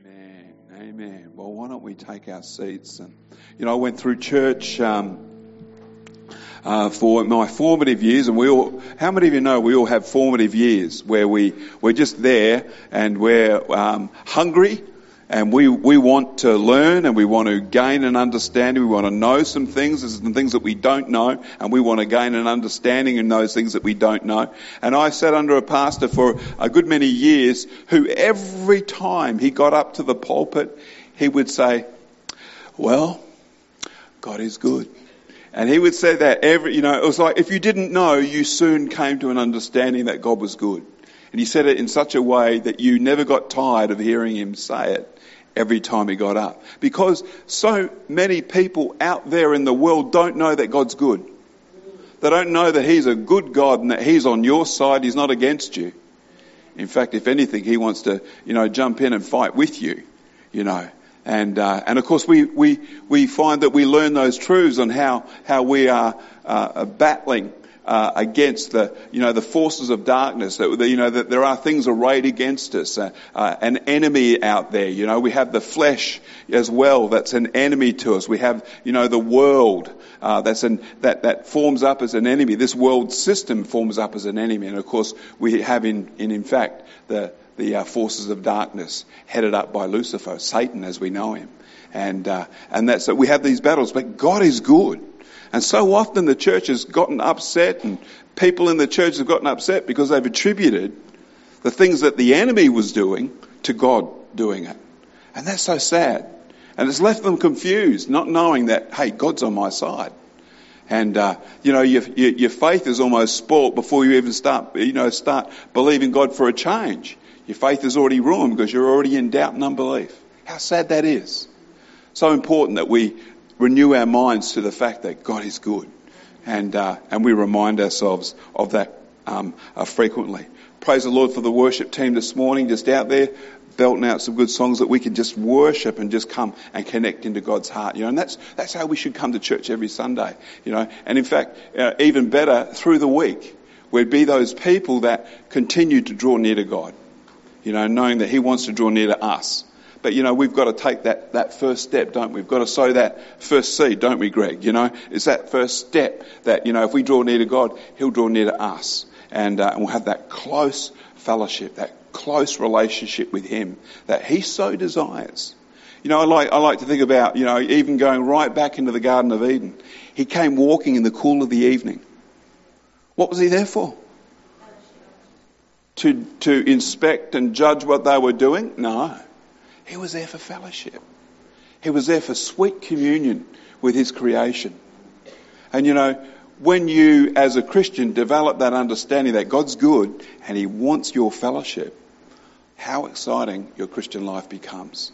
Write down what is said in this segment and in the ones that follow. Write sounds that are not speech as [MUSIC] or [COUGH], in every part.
Amen. Amen. Well, why don't we take our seats? And you know, I went through church um, uh, for my formative years, and we all. How many of you know we all have formative years where we we're just there and we're um, hungry and we, we want to learn and we want to gain an understanding. We want to know some things. There's some things that we don't know and we want to gain an understanding in those things that we don't know. And I sat under a pastor for a good many years who every time he got up to the pulpit, he would say, well, God is good. And he would say that every, you know, it was like if you didn't know, you soon came to an understanding that God was good. And he said it in such a way that you never got tired of hearing him say it every time he got up. Because so many people out there in the world don't know that God's good. They don't know that He's a good God and that He's on your side, He's not against you. In fact, if anything, He wants to, you know, jump in and fight with you, you know. And, uh, and of course we, we, we find that we learn those truths on how, how we are uh, battling uh, against the, you know, the forces of darkness. That, you know, that there are things arrayed against us, uh, uh, an enemy out there. You know, we have the flesh as well. That's an enemy to us. We have, you know, the world uh, that's an, that that forms up as an enemy. This world system forms up as an enemy, and of course we have in in, in fact the the uh, forces of darkness headed up by Lucifer, Satan as we know him. And, uh, and that's that we have these battles, but God is good. And so often the church has gotten upset and people in the church have gotten upset because they've attributed the things that the enemy was doing to God doing it. And that's so sad. And it's left them confused, not knowing that, hey, God's on my side. And, uh, you know, your, your, your, faith is almost spoilt before you even start, you know, start believing God for a change. Your faith is already ruined because you're already in doubt and unbelief. How sad that is. So important that we renew our minds to the fact that God is good. And, uh, and we remind ourselves of that um, uh, frequently. Praise the Lord for the worship team this morning, just out there belting out some good songs that we can just worship and just come and connect into God's heart. You know, and that's that's how we should come to church every Sunday. You know, and in fact, uh, even better through the week, we'd be those people that continue to draw near to God. You know, knowing that He wants to draw near to us. But you know, we've got to take that, that first step, don't we? We've got to sow that first seed, don't we, Greg? You know, it's that first step that, you know, if we draw near to God, He'll draw near to us. And, uh, and we'll have that close fellowship, that close relationship with Him that He so desires. You know, I like, I like to think about, you know, even going right back into the Garden of Eden. He came walking in the cool of the evening. What was he there for? To, to inspect and judge what they were doing? No. He was there for fellowship. He was there for sweet communion with his creation. And you know, when you as a Christian develop that understanding that God's good and he wants your fellowship, how exciting your Christian life becomes.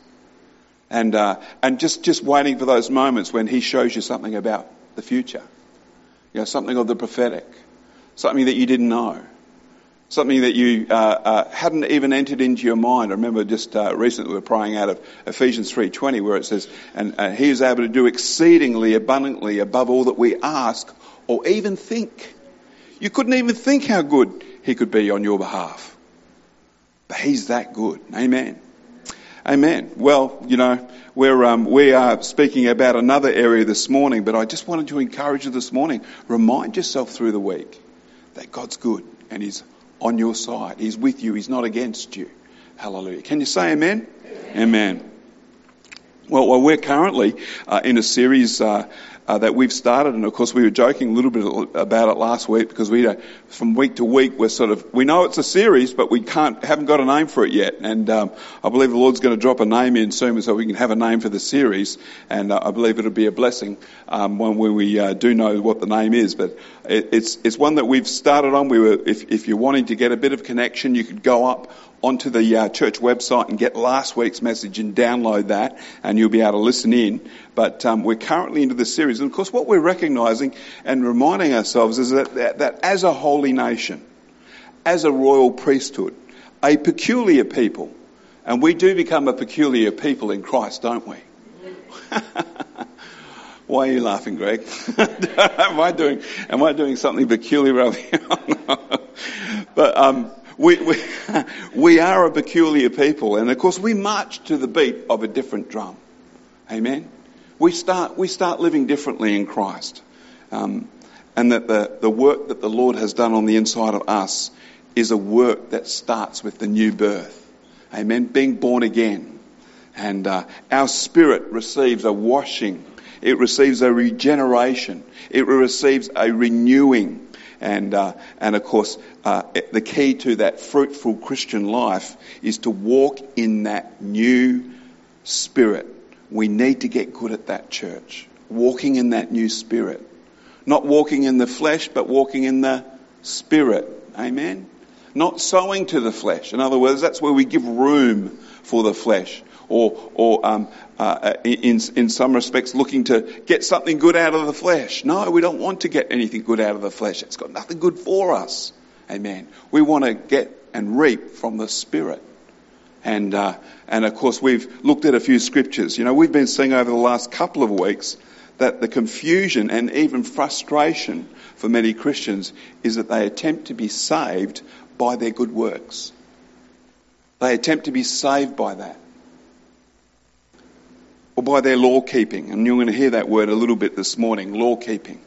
And, uh, and just, just waiting for those moments when he shows you something about the future. You know, something of the prophetic. Something that you didn't know something that you uh, uh, hadn't even entered into your mind. I remember just uh, recently we were praying out of Ephesians 3:20, where it says, "And He is able to do exceedingly abundantly above all that we ask or even think." You couldn't even think how good He could be on your behalf, but He's that good. Amen. Amen. Well, you know, we're, um, we are speaking about another area this morning, but I just wanted to encourage you this morning. Remind yourself through the week that God's good and He's on your side. He's with you. He's not against you. Hallelujah. Can you say amen? Amen. amen. Well, well, we're currently uh, in a series uh, uh, that we've started, and of course we were joking a little bit about it last week because we, uh, from week to week, we're sort of we know it's a series, but we can't haven't got a name for it yet. And um, I believe the Lord's going to drop a name in soon, so we can have a name for the series. And uh, I believe it'll be a blessing um, when we uh, do know what the name is. But it, it's it's one that we've started on. We were if if you're wanting to get a bit of connection, you could go up onto the uh, church website and get last week's message and download that, and you'll be able to listen in. But um, we're currently into the series, and of course, what we're recognizing and reminding ourselves is that, that, that as a holy nation, as a royal priesthood, a peculiar people, and we do become a peculiar people in Christ, don't we? [LAUGHS] Why are you laughing, Greg? [LAUGHS] am I doing am I doing something peculiar over here? [LAUGHS] but um, we, we, [LAUGHS] we are a peculiar people, and of course we march to the beat of a different drum. Amen. We start, we start living differently in Christ. Um, and that the, the work that the Lord has done on the inside of us is a work that starts with the new birth. Amen. Being born again. And uh, our spirit receives a washing. It receives a regeneration. It receives a renewing. And, uh, and of course, uh, the key to that fruitful Christian life is to walk in that new spirit. We need to get good at that, church. Walking in that new spirit. Not walking in the flesh, but walking in the spirit. Amen? Not sowing to the flesh. In other words, that's where we give room for the flesh. Or, or um, uh, in, in some respects, looking to get something good out of the flesh. No, we don't want to get anything good out of the flesh. It's got nothing good for us. Amen. We want to get and reap from the Spirit. And, uh, and of course, we've looked at a few scriptures. You know, we've been seeing over the last couple of weeks that the confusion and even frustration for many Christians is that they attempt to be saved by their good works. They attempt to be saved by that. Or by their law keeping. And you're going to hear that word a little bit this morning law keeping.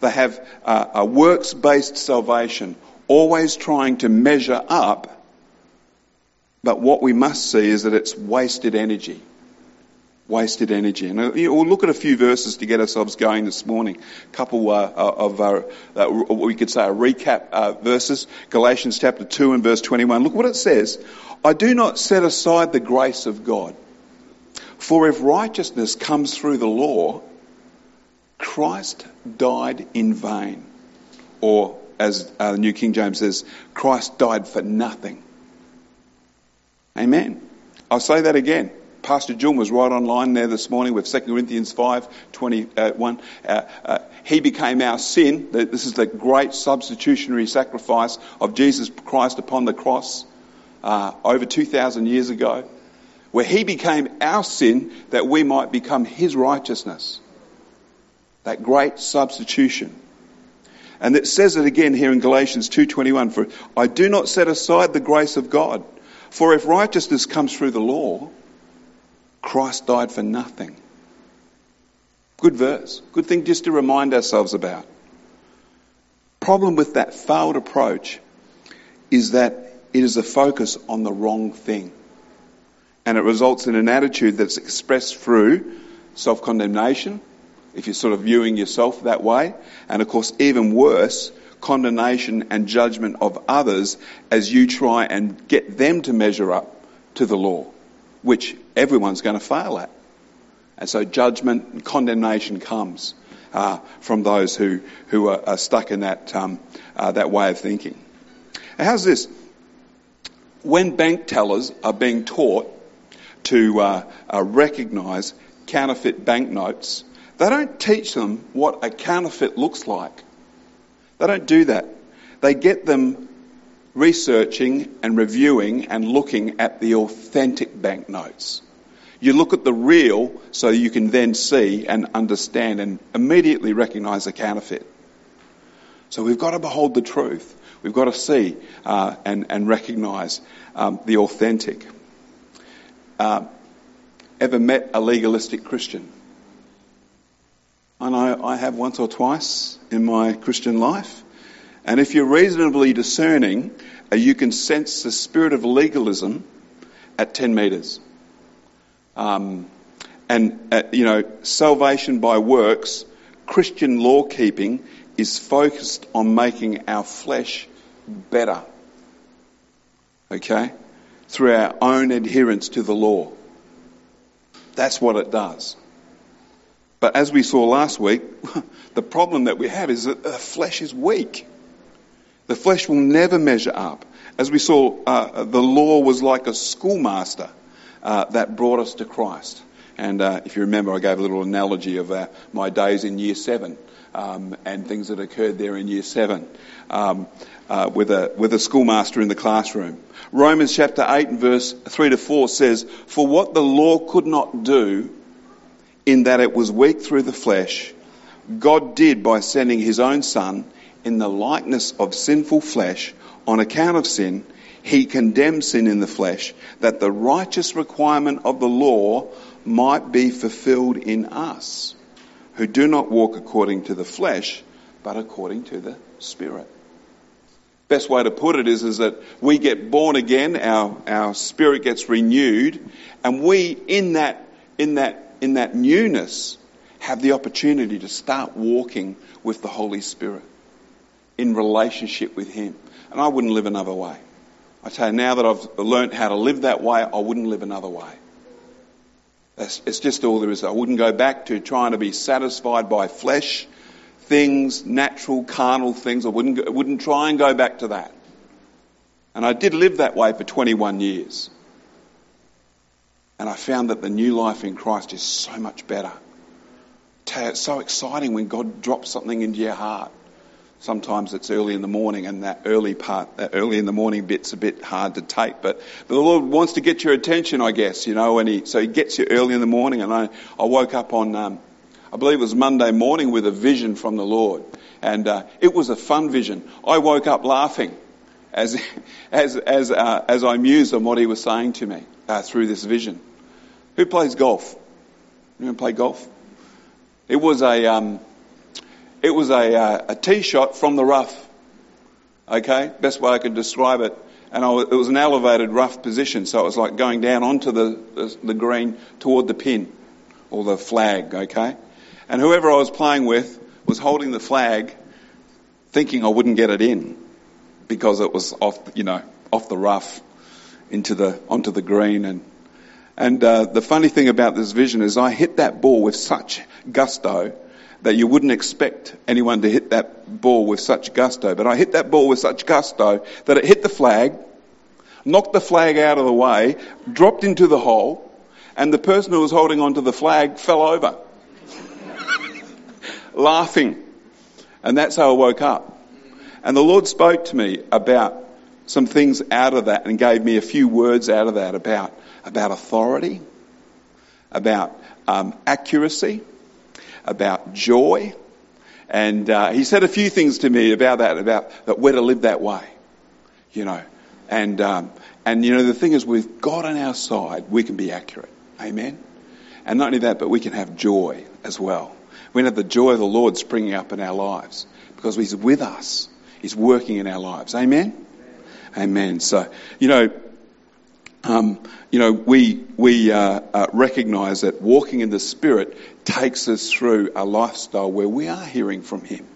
They have a works based salvation, always trying to measure up. But what we must see is that it's wasted energy wasted energy. And uh, we'll look at a few verses to get ourselves going this morning. A couple uh, uh of uh, uh, we could say a recap uh, verses. Galatians chapter 2 and verse 21. Look what it says. I do not set aside the grace of God. For if righteousness comes through the law, Christ died in vain. Or as the New King James says, Christ died for nothing. Amen. I'll say that again. Pastor John was right online there this morning with 2 Corinthians 5, 21. Uh, uh, he became our sin. This is the great substitutionary sacrifice of Jesus Christ upon the cross uh, over 2,000 years ago, where he became our sin that we might become his righteousness. That great substitution. And it says it again here in Galatians 2:21 for I do not set aside the grace of God for if righteousness comes through the law Christ died for nothing. Good verse. Good thing just to remind ourselves about. Problem with that failed approach is that it is a focus on the wrong thing. And it results in an attitude that's expressed through self condemnation, if you're sort of viewing yourself that way. And of course, even worse, condemnation and judgment of others as you try and get them to measure up to the law which everyone's going to fail at. And so judgment and condemnation comes uh, from those who, who are, are stuck in that, um, uh, that way of thinking. how's this? When bank tellers are being taught to uh, uh recognise counterfeit banknotes, they don't teach them what a counterfeit looks like. They don't do that. They get them researching and reviewing and looking at the authentic banknotes. You look at the real so you can then see and understand and immediately recognize a counterfeit. So we've got to behold the truth. We've got to see uh, and, and recognize um, the authentic. Uh, ever met a legalistic Christian? I know I have once or twice in my Christian life. And if you're reasonably discerning, uh, you can sense the spirit of legalism at 10 metres. Um, and, uh, you know, salvation by works, Christian law keeping is focused on making our flesh better. Okay? Through our own adherence to the law. That's what it does. But as we saw last week, [LAUGHS] the problem that we have is that the flesh is weak. The flesh will never measure up. As we saw, uh, the law was like a schoolmaster uh, that brought us to Christ. And uh, if you remember, I gave a little analogy of uh, my days in year seven um, and things that occurred there in year seven um, uh, with, a, with a schoolmaster in the classroom. Romans chapter 8 and verse 3 to 4 says, For what the law could not do, in that it was weak through the flesh, God did by sending his own Son in the likeness of sinful flesh on account of sin, he condemned sin in the flesh, that the righteous requirement of the law might be fulfilled in us, who do not walk according to the flesh, but according to the Spirit. Best way to put it is, is that we get born again, our, our spirit gets renewed, and we, in that, in that, in that newness, have the opportunity to start walking with the Holy Spirit in relationship with Him. And I wouldn't live another way. I tell you, now that I've learned how to live that way, I wouldn't live another way. It's, it's just all there is. I wouldn't go back to trying to be satisfied by flesh things, natural, carnal things. I wouldn't, wouldn't try and go back to that. And I did live that way for 21 years. And I found that the new life in Christ is so much better. It's so exciting when God drops something into your heart. Sometimes it's early in the morning, and that early part, that early in the morning bit's a bit hard to take. But, the Lord wants to get your attention, I guess, you know, and he, so He gets you early in the morning. And I, I woke up on, um, I believe it was Monday morning with a vision from the Lord. And uh, it was a fun vision. I woke up laughing as, [LAUGHS] as, as, uh, as I mused on what He was saying to me uh, through this vision. Who plays golf? Anyone play golf? It was a, um, it was a, uh, a tee shot from the rough. Okay, best way I could describe it. And was, it was an elevated rough position, so it was like going down onto the, the, the green toward the pin or the flag. Okay, and whoever I was playing with was holding the flag, thinking I wouldn't get it in because it was off, you know, off the rough into the onto the green and and uh, the funny thing about this vision is I hit that ball with such gusto that you wouldn't expect anyone to hit that ball with such gusto. But I hit that ball with such gusto that it hit the flag, knocked the flag out of the way, dropped into the hole, and the person who was holding onto the flag fell over. [LAUGHS] Laughing. And that's how I woke up. And the Lord spoke to me about some things out of that and gave me a few words out of that about about authority, about um, accuracy, about joy. And uh, he said a few things to me about that, about that we're to live that way, you know. And um, and you know the thing is, with God on our side, we can be accurate. Amen. And not only that, but we can have joy as well. We can have the joy of the Lord springing up in our lives because He's with us. He's working in our lives. Amen. Amen. So you know, um, you know, we, we uh, uh, recognize that walking in the Spirit takes us through a lifestyle where we are hearing from Him.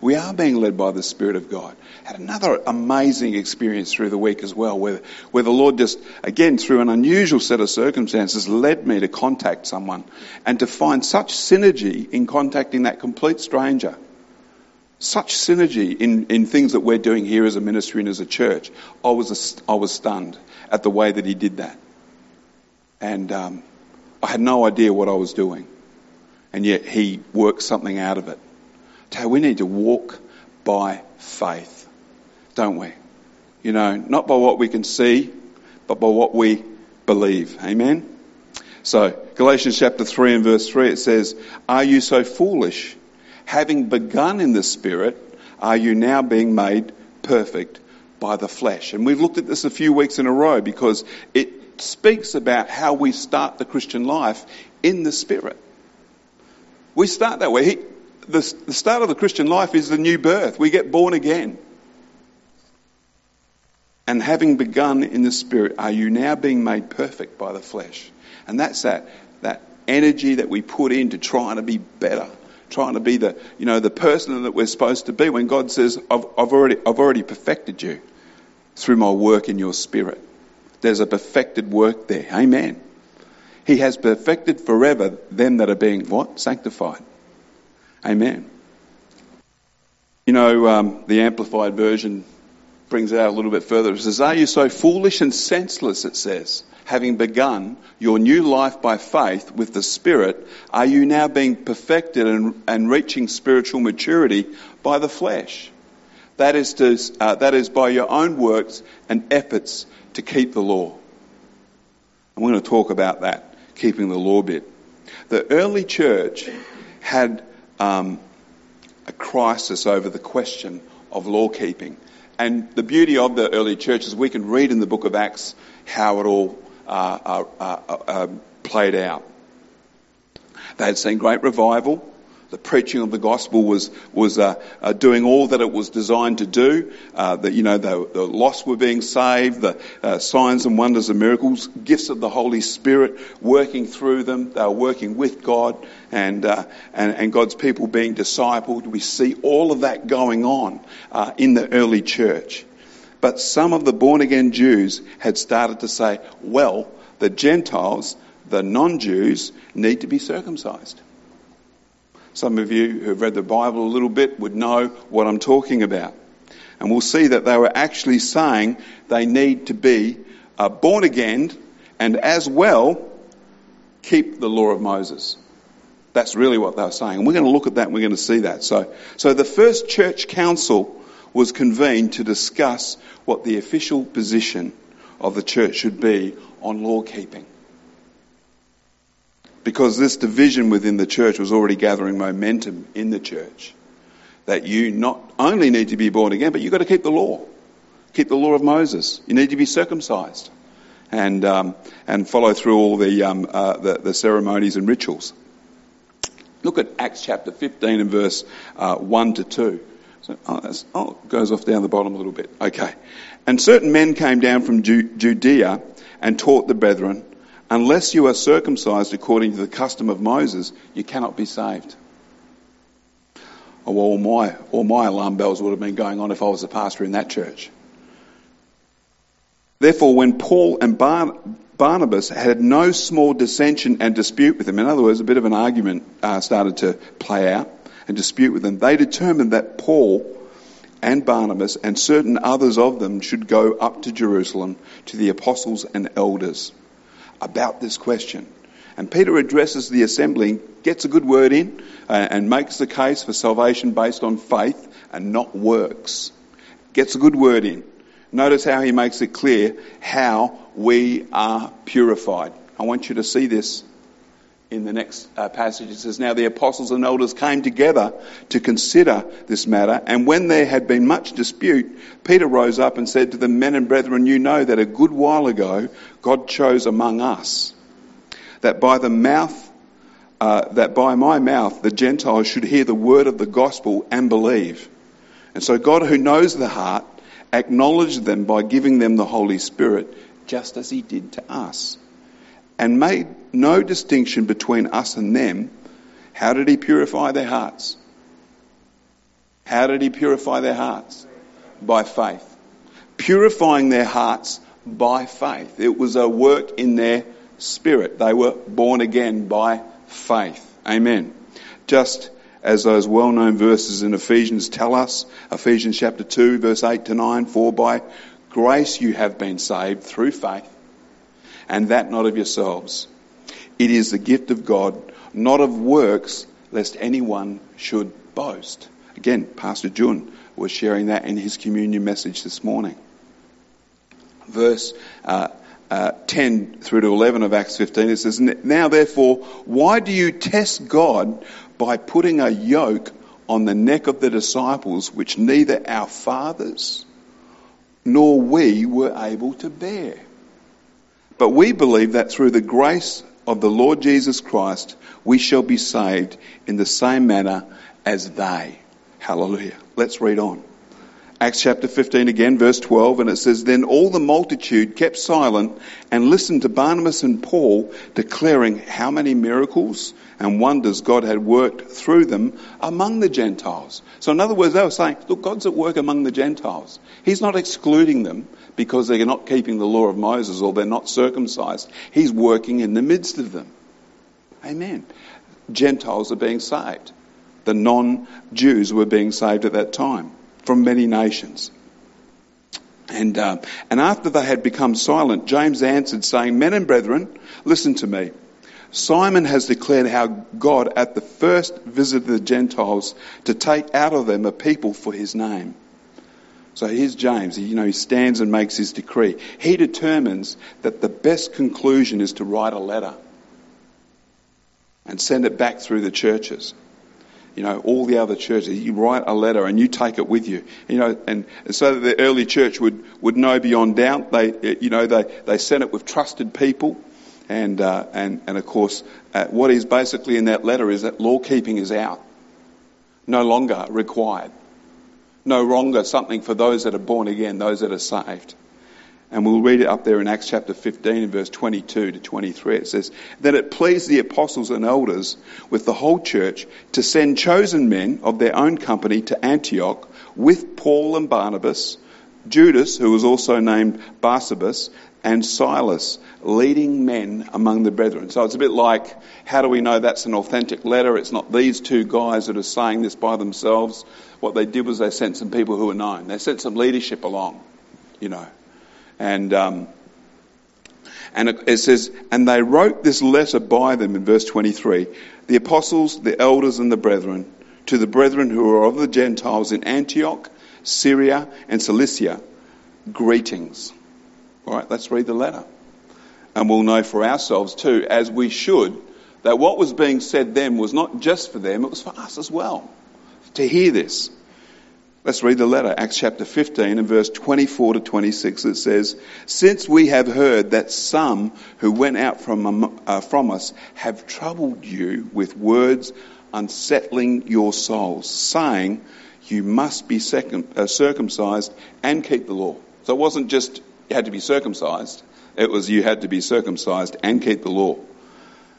We are being led by the Spirit of God. Had another amazing experience through the week as well, where, where the Lord just, again, through an unusual set of circumstances, led me to contact someone and to find such synergy in contacting that complete stranger such synergy in, in things that we're doing here as a ministry and as a church. I was, a, I was stunned at the way that he did that. And um, I had no idea what I was doing. And yet he worked something out of it. So we need to walk by faith, don't we? You know, not by what we can see, but by what we believe. Amen? So, Galatians chapter 3 and verse 3, it says, Are you so foolish? Having begun in the Spirit, are you now being made perfect by the flesh? And we've looked at this a few weeks in a row because it speaks about how we start the Christian life in the Spirit. We start that way. He, the, the start of the Christian life is the new birth. We get born again. And having begun in the Spirit, are you now being made perfect by the flesh? And that's that, that energy that we put into trying to be better trying to be the, you know, the person that we're supposed to be when God says, I've, I've, already, I've already perfected you through my work in your spirit. There's a perfected work there. Amen. He has perfected forever them that are being what? Sanctified. Amen. You know, um, the Amplified Version brings it out a little bit further. It says, Are you so foolish and senseless, it says, having begun your new life by faith with the Spirit, are you now being perfected and, and reaching spiritual maturity by the flesh? That is, to, uh, that is by your own works and efforts to keep the law. And we're going to talk about that, keeping the law bit. The early church had um, a crisis over the question of law keeping and the beauty of the early church is we can read in the book of Acts how it all uh, uh, uh, um, played out. They had seen great revival. The preaching of the gospel was was uh, uh, doing all that it was designed to do. Uh, that you know the, the, lost were being saved, the uh, signs and wonders and miracles, gifts of the Holy Spirit working through them. They were working with God and uh, and, and, God's people being discipled. We see all of that going on uh, in the early church. But some of the born again Jews had started to say, well, the Gentiles, the non-Jews, need to be circumcised. Some of you who have read the Bible a little bit would know what I'm talking about. And we'll see that they were actually saying they need to be uh, born again and as well keep the law of Moses. That's really what they were saying. And we're going to look at that and we're going to see that. So, so the first church council was convened to discuss what the official position of the church should be on law keeping because this division within the church was already gathering momentum in the church. That you not only need to be born again, but you've got to keep the law. Keep the law of Moses. You need to be circumcised and, um, and follow through all the, um, uh, the, the, ceremonies and rituals. Look at Acts chapter 15 and verse uh, 1 to 2. So, oh, oh, goes off down the bottom a little bit. Okay. And certain men came down from Judea and taught the brethren Unless you are circumcised according to the custom of Moses, you cannot be saved. Oh, all my, all my alarm bells would have been going on if I was a pastor in that church. Therefore, when Paul and Bar- Barnabas had no small dissension and dispute with them, in other words, a bit of an argument uh, started to play out and dispute with them, they determined that Paul and Barnabas and certain others of them should go up to Jerusalem to the apostles and elders about this question. And Peter addresses the assembly, gets a good word in, uh, and makes the case for salvation based on faith and not works. Gets a good word in. Notice how he makes it clear how we are purified. I want you to see this in the next uh, passage. It says, Now the apostles and elders came together to consider this matter, and when there had been much dispute, Peter rose up and said to the men and brethren, You know that a good while ago God chose among us that by the mouth uh, that by my mouth the Gentiles should hear the word of the gospel and believe. And so God, who knows the heart, acknowledged them by giving them the Holy Spirit, just as He did to us and made no distinction between us and them, how did he purify their hearts? How did he purify their hearts? By faith. Purifying their hearts by faith. It was a work in their spirit. They were born again by faith. Amen. Just as those well known verses in Ephesians tell us, Ephesians chapter 2, verse 8 to 9, for by grace you have been saved through faith and that not of yourselves. It is the gift of God, not of works, lest anyone should boast. Again, Pastor Jun was sharing that in his communion message this morning. Verse uh, uh, 10 through to 11 of Acts 15, it says, Now therefore, why do you test God by putting a yoke on the neck of the disciples which neither our fathers nor we were able to bear? But we believe that through the grace of the Lord Jesus Christ, we shall be saved in the same manner as they. Hallelujah. Let's read on. Acts chapter 15 again, verse 12, and it says, Then all the multitude kept silent and listened to Barnabas and Paul declaring how many miracles and wonders God had worked through them among the Gentiles. So in other words, they were saying, look, God's at work among the Gentiles. He's not excluding them because they're not keeping the law of Moses or they're not circumcised. He's working in the midst of them. Amen. Gentiles are being saved. The non-Jews were being saved at that time from many nations. And, uh, and after they had become silent, James answered, saying, Men and brethren, listen to me. Simon has declared how God at the first visited the Gentiles to take out of them a people for his name. So here's James. You know, he stands and makes his decree. He determines that the best conclusion is to write a letter and send it back through the churches. You know, all the other churches. You write a letter and you take it with you. You know, and, and so that the early church would, would know beyond doubt. They, you know, they, they sent it with trusted people. And, uh, and, and of course, uh, what is basically in that letter is that law keeping is out. No longer required. No longer something for those that are born again, those that are saved. And we'll read it up there in Acts chapter 15 and verse 22 to 23. It says, That it pleased the apostles and elders with the whole church to send chosen men of their own company to Antioch with Paul and Barnabas, Judas, who was also named Barsabas, and Silas, leading men among the brethren. So it's a bit like, how do we know that's an authentic letter? It's not these two guys that are saying this by themselves. What they did was they sent some people who were known. They sent some leadership along, you know. And, um, and it says, and they wrote this letter by them in verse 23, the apostles, the elders and the brethren, to the brethren who are of the Gentiles in Antioch, Syria and Cilicia, greetings. All right, let's read the letter. And we'll know for ourselves too, as we should, that what was being said then was not just for them, it was for us as well to hear this. Let's read the letter, Acts chapter 15 and verse 24 to 26. It says, Since we have heard that some who went out from, uh, from us have troubled you with words unsettling your souls, saying, You must be uh, circumcised and keep the law. So it wasn't just you had to be circumcised, it was you had to be circumcised and keep the law.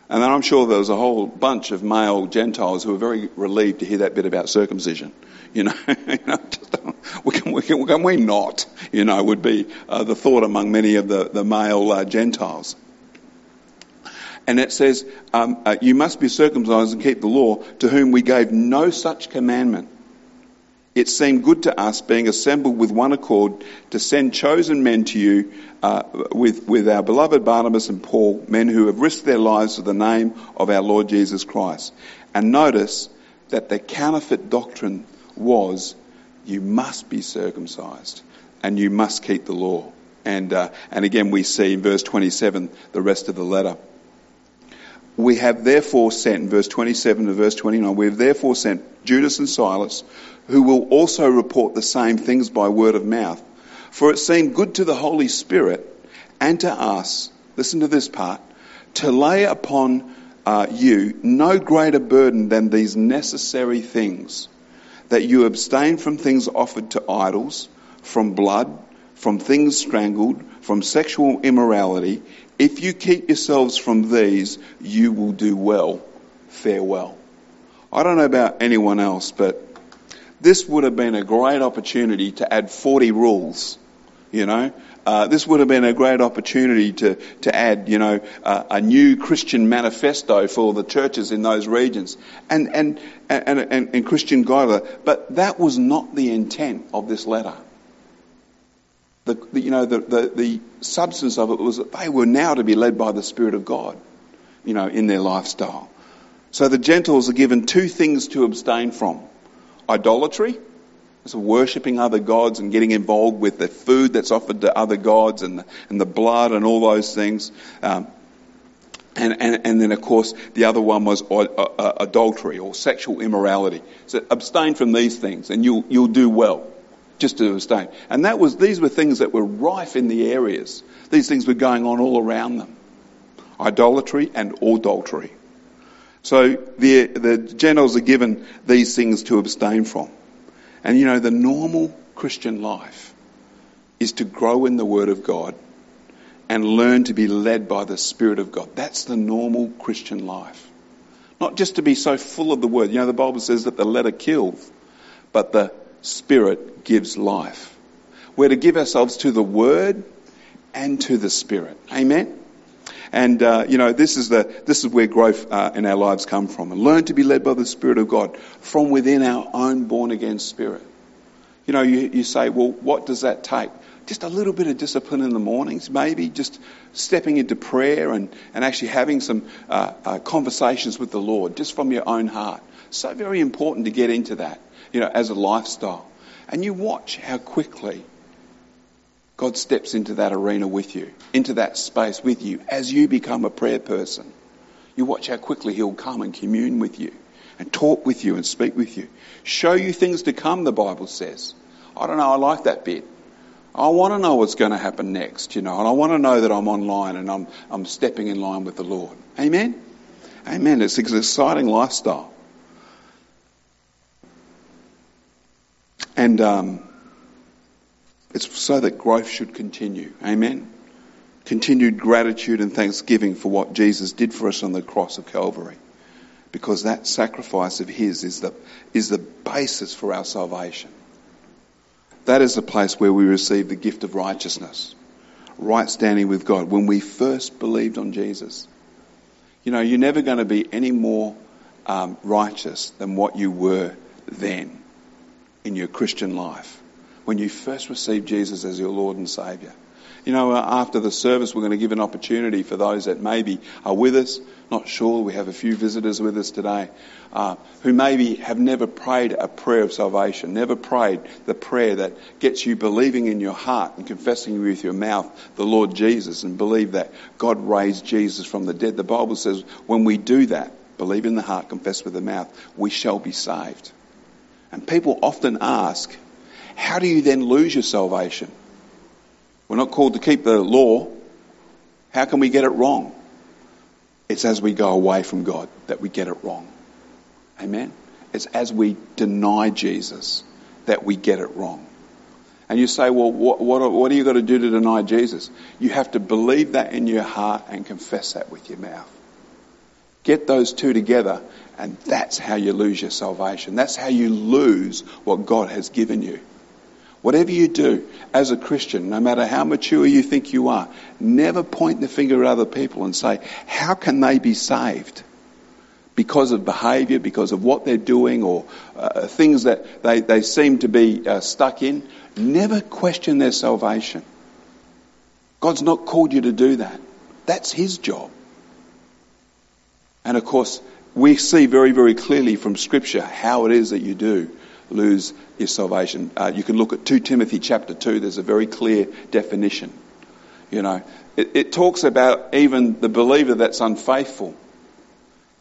And then I'm sure there was a whole bunch of male Gentiles who were very relieved to hear that bit about circumcision. You know, [LAUGHS] you know [LAUGHS] we can, we can we not? You know, would be uh, the thought among many of the, the male uh, Gentiles. And it says, um, uh, you must be circumcised and keep the law, to whom we gave no such commandment. It seemed good to us, being assembled with one accord, to send chosen men to you uh, with, with our beloved Barnabas and Paul, men who have risked their lives for the name of our Lord Jesus Christ. And notice that the counterfeit doctrine was you must be circumcised and you must keep the law. And, uh, and again, we see in verse 27 the rest of the letter. We have therefore sent, verse 27 to verse 29, we have therefore sent Judas and Silas, who will also report the same things by word of mouth. For it seemed good to the Holy Spirit and to us, listen to this part, to lay upon uh, you no greater burden than these necessary things that you abstain from things offered to idols, from blood, from things strangled, from sexual immorality. If you keep yourselves from these, you will do well. Farewell. I don't know about anyone else, but this would have been a great opportunity to add 40 rules, you know. Uh, this would have been a great opportunity to, to add, you know, uh, a new Christian manifesto for the churches in those regions and, and, and, and, and Christian guidelines. But that was not the intent of this letter. The, the, you know, the, the, the substance of it was that they were now to be led by the Spirit of God, you know, in their lifestyle. So the Gentiles are given two things to abstain from. Idolatry, so worshipping other gods and getting involved with the food that's offered to other gods and the, and the blood and all those things. Um, and, and, and, then, of course, the other one was uh, uh, adultery or sexual immorality. So abstain from these things and you'll, you'll do well. Just to abstain. And that was, these were things that were rife in the areas. These things were going on all around them. Idolatry and adultery. So the, the Gentiles are given these things to abstain from. And you know, the normal Christian life is to grow in the Word of God and learn to be led by the Spirit of God. That's the normal Christian life. Not just to be so full of the Word. You know, the Bible says that the letter kills, but the Spirit gives life. We're to give ourselves to the Word and to the Spirit. Amen? And uh, you know, this is the this is where growth uh, in our lives come from. And learn to be led by the Spirit of God from within our own born again spirit. You know, you, you say, well, what does that take? Just a little bit of discipline in the mornings, maybe just stepping into prayer and, and actually having some uh, uh conversations with the Lord just from your own heart. So very important to get into that, you know, as a lifestyle. And you watch how quickly God steps into that arena with you, into that space with you as you become a prayer person. You watch how quickly He'll come and commune with you and talk with you and speak with you. Show you things to come, the Bible says. I don't know, I like that bit. I want to know what's going to happen next, you know, and I want to know that I'm online and I'm, I'm stepping in line with the Lord. Amen? Amen. It's an exciting lifestyle. And um, it's so that growth should continue. Amen. Continued gratitude and thanksgiving for what Jesus did for us on the cross of Calvary. Because that sacrifice of His is the, is the basis for our salvation. That is the place where we receive the gift of righteousness, right standing with God. When we first believed on Jesus, you know, you're never going to be any more um, righteous than what you were then in your Christian life when you first received Jesus as your Lord and Saviour. You know, uh, after the service, we're going to give an opportunity for those that maybe are with us, not sure. We have a few visitors with us today uh, who maybe have never prayed a prayer of salvation, never prayed the prayer that gets you believing in your heart and confessing with your mouth the Lord Jesus and believe that God raised Jesus from the dead. The Bible says when we do that, believe in the heart, confess with the mouth, we shall be saved. And people often ask, how do you then lose your salvation? We're not called to keep the law. How can we get it wrong? It's as we go away from God that we get it wrong. Amen? It's as we deny Jesus that we get it wrong. And you say, well, what, what, what are you got to do to deny Jesus? You have to believe that in your heart and confess that with your mouth. Get those two together, and that's how you lose your salvation. That's how you lose what God has given you. Whatever you do as a Christian, no matter how mature you think you are, never point the finger at other people and say, how can they be saved? Because of behaviour, because of what they're doing, or uh, things that they, they seem to be uh, stuck in. Never question their salvation. God's not called you to do that. That's His job. And of course, we see very, very clearly from Scripture how it is that you do lose your salvation. Uh, you can look at 2 Timothy chapter 2, there's a very clear definition. You know, it, it talks about even the believer that's unfaithful,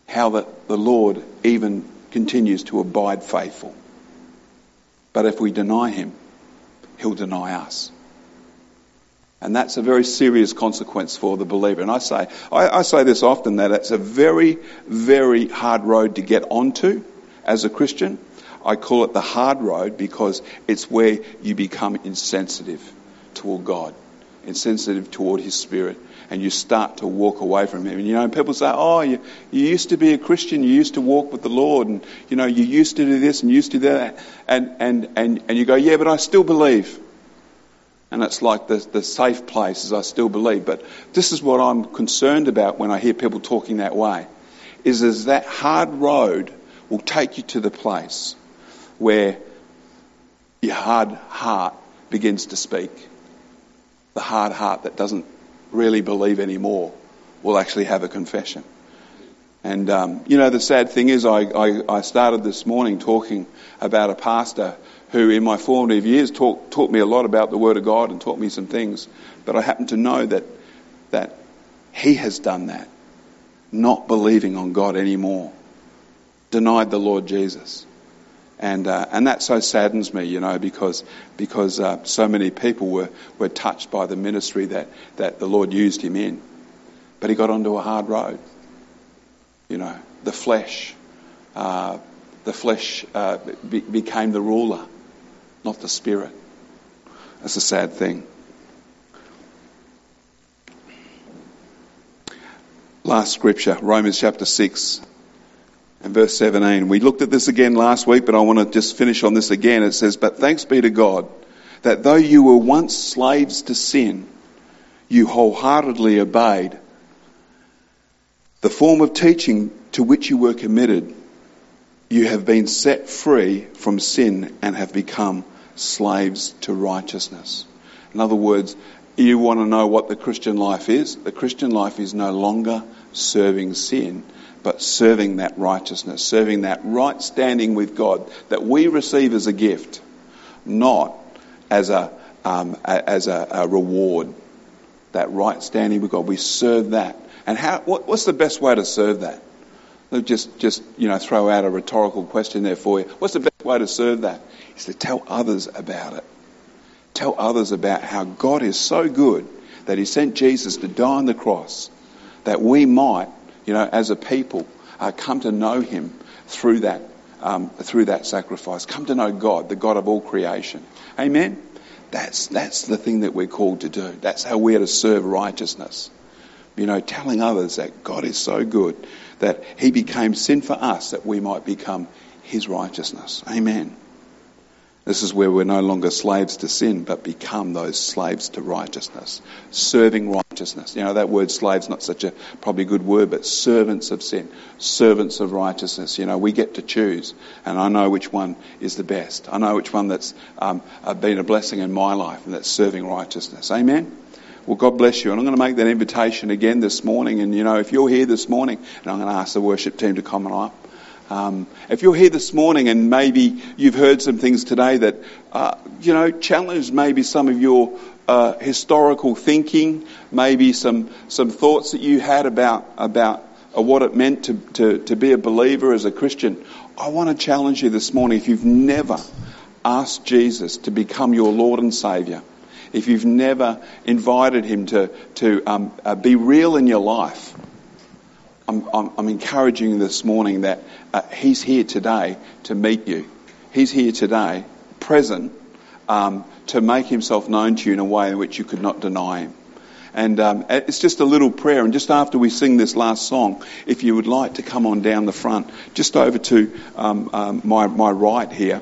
how that the Lord even continues to abide faithful. But if we deny him, he'll deny us. And that's a very serious consequence for the believer. And I say, I, I, say this often that it's a very, very hard road to get onto as a Christian. I call it the hard road because it's where you become insensitive toward God, insensitive toward His Spirit, and you start to walk away from Him. And you know, people say, "Oh, you, you used to be a Christian, you used to walk with the Lord, and you know, you used to do this and you used to do that," and and and and you go, "Yeah, but I still believe." And it's like the, the safe place is I still believe. But this is what I'm concerned about when I hear people talking that way. Is, is that hard road will take you to the place where your hard heart begins to speak. The hard heart that doesn't really believe anymore will actually have a confession. And, um, you know, the sad thing is, I, I, I, started this morning talking about a pastor who, in my formative years, taught, taught me a lot about the Word of God and taught me some things. But I happen to know that, that he has done that, not believing on God anymore, denied the Lord Jesus. And, uh, and that so saddens me, you know, because, because uh, so many people were, were touched by the ministry that, that the Lord used him in. But he got onto a hard road. You know, the flesh, uh, the flesh uh, be, became the ruler, not the spirit. That's a sad thing. Last scripture, Romans chapter 6 and verse 17. We looked at this again last week, but I want to just finish on this again. It says, But thanks be to God that though you were once slaves to sin, you wholeheartedly obeyed the form of teaching to which you were committed. You have been set free from sin and have become slaves to righteousness. In other words, you want to know what the Christian life is? The Christian life is no longer serving sin but serving that righteousness, serving that right standing with God that we receive as a gift, not as a, um, as a, a, reward. That right standing with God, we serve that. And how, what, what's the best way to serve that? Just, just, you know, throw out a rhetorical question there for you. What's the best way to serve that? Is to tell others about it. Tell others about how God is so good that He sent Jesus to die on the cross that we might, you know, as a people, uh, come to know Him through that, um, through that sacrifice. Come to know God, the God of all creation. Amen. That's that's the thing that we're called to do. That's how we're to serve righteousness. You know, telling others that God is so good that He became sin for us that we might become His righteousness. Amen. This is where we're no longer slaves to sin, but become those slaves to righteousness. Serving righteousness. You know, that word slave's not such a probably good word, but servants of sin. Servants of righteousness. You know, we get to choose. And I know which one is the best. I know which one that's um, been a blessing in my life, and that's serving righteousness. Amen? Well, God bless you. And I'm going to make that invitation again this morning. And, you know, if you're here this morning, and I'm going to ask the worship team to come up. Um, if you're here this morning and maybe you've heard some things today that, uh, you know, challenge maybe some of your uh, historical thinking, maybe some some thoughts that you had about about uh, what it meant to, to, to be a believer as a Christian, I want to challenge you this morning. If you've never asked Jesus to become your Lord and Saviour, if you've never invited Him to to um, uh, be real in your life, I'm, I'm, I'm encouraging you this morning that uh, He's here today to meet you. He's here today, present, um, to make Himself known to you in a way in which you could not deny Him. And um, it's just a little prayer. And just after we sing this last song, if you would like to come on down the front, just over to um, um, my, my right here,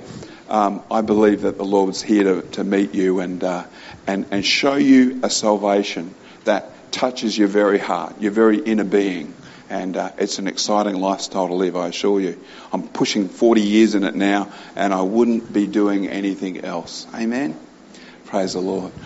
um, I believe that the Lord's here to, to meet you and, uh, and, and show you a salvation that touches your very heart, your very inner being. And uh, it's an exciting lifestyle to live, I assure you. I'm pushing 40 years in it now, and I wouldn't be doing anything else. Amen? Praise the Lord.